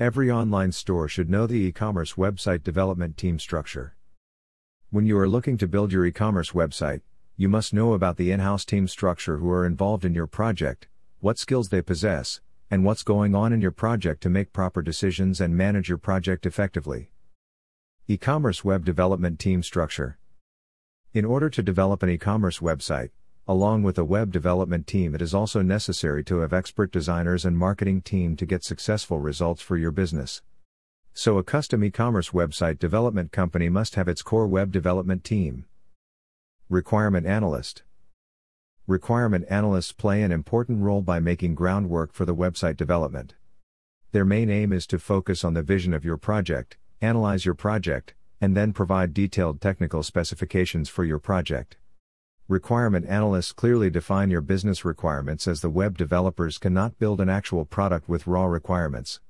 Every online store should know the e commerce website development team structure. When you are looking to build your e commerce website, you must know about the in house team structure who are involved in your project, what skills they possess, and what's going on in your project to make proper decisions and manage your project effectively. E commerce web development team structure. In order to develop an e commerce website, Along with a web development team, it is also necessary to have expert designers and marketing team to get successful results for your business. So, a custom e commerce website development company must have its core web development team. Requirement Analyst Requirement analysts play an important role by making groundwork for the website development. Their main aim is to focus on the vision of your project, analyze your project, and then provide detailed technical specifications for your project. Requirement analysts clearly define your business requirements as the web developers cannot build an actual product with raw requirements.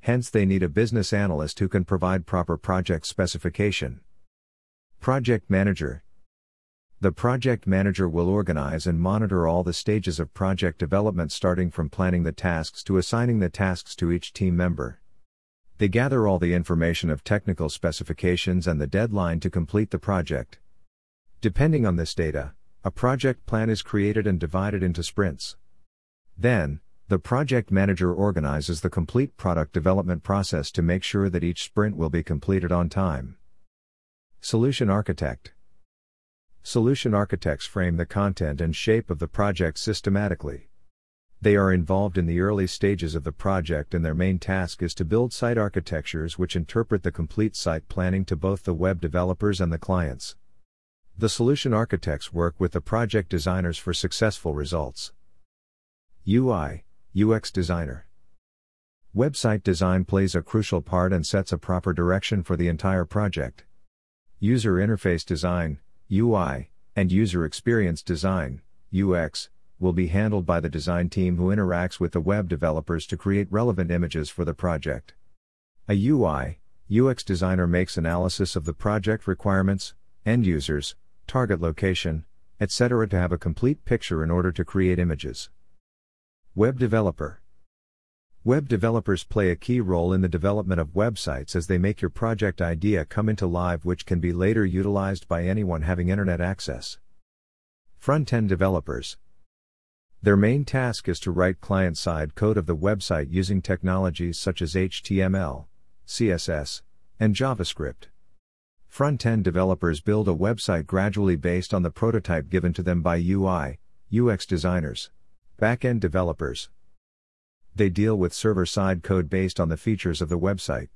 Hence, they need a business analyst who can provide proper project specification. Project Manager The project manager will organize and monitor all the stages of project development starting from planning the tasks to assigning the tasks to each team member. They gather all the information of technical specifications and the deadline to complete the project. Depending on this data, a project plan is created and divided into sprints. Then, the project manager organizes the complete product development process to make sure that each sprint will be completed on time. Solution Architect Solution architects frame the content and shape of the project systematically. They are involved in the early stages of the project and their main task is to build site architectures which interpret the complete site planning to both the web developers and the clients. The solution architects work with the project designers for successful results. UI, UX designer. Website design plays a crucial part and sets a proper direction for the entire project. User interface design, UI, and user experience design, UX, will be handled by the design team who interacts with the web developers to create relevant images for the project. A UI, UX designer makes analysis of the project requirements, end users, target location, etc. to have a complete picture in order to create images. Web Developer Web developers play a key role in the development of websites as they make your project idea come into live, which can be later utilized by anyone having internet access. Front end developers Their main task is to write client side code of the website using technologies such as HTML, CSS, and JavaScript. Front end developers build a website gradually based on the prototype given to them by UI, UX designers. Back end developers. They deal with server side code based on the features of the website.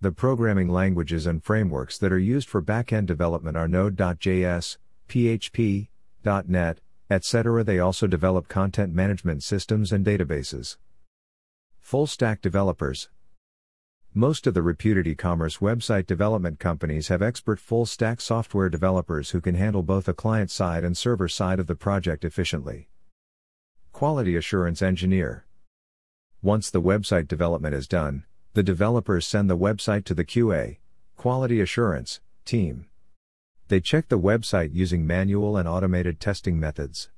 The programming languages and frameworks that are used for back end development are Node.js, PHP, .NET, etc. They also develop content management systems and databases. Full stack developers. Most of the reputed e commerce website development companies have expert full stack software developers who can handle both the client side and server side of the project efficiently. Quality Assurance Engineer Once the website development is done, the developers send the website to the QA, Quality Assurance, team. They check the website using manual and automated testing methods.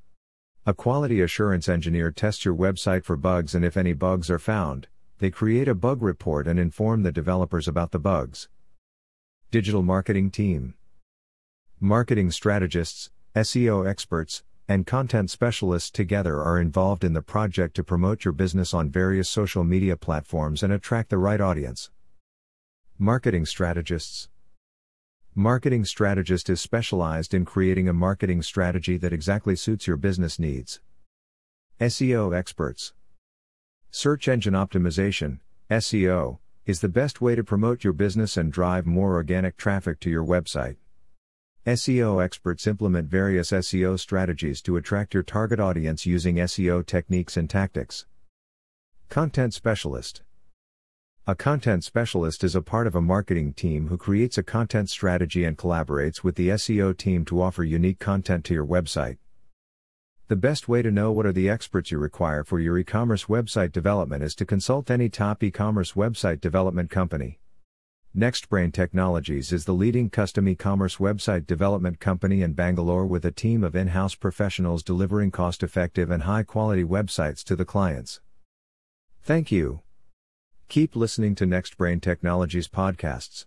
A quality assurance engineer tests your website for bugs and if any bugs are found, they create a bug report and inform the developers about the bugs. Digital Marketing Team Marketing strategists, SEO experts, and content specialists together are involved in the project to promote your business on various social media platforms and attract the right audience. Marketing strategists Marketing strategist is specialized in creating a marketing strategy that exactly suits your business needs. SEO experts Search engine optimization, SEO, is the best way to promote your business and drive more organic traffic to your website. SEO experts implement various SEO strategies to attract your target audience using SEO techniques and tactics. Content Specialist A content specialist is a part of a marketing team who creates a content strategy and collaborates with the SEO team to offer unique content to your website. The best way to know what are the experts you require for your e-commerce website development is to consult any top e-commerce website development company. NextBrain Technologies is the leading custom e-commerce website development company in Bangalore with a team of in-house professionals delivering cost-effective and high-quality websites to the clients. Thank you. Keep listening to NextBrain Technologies podcasts.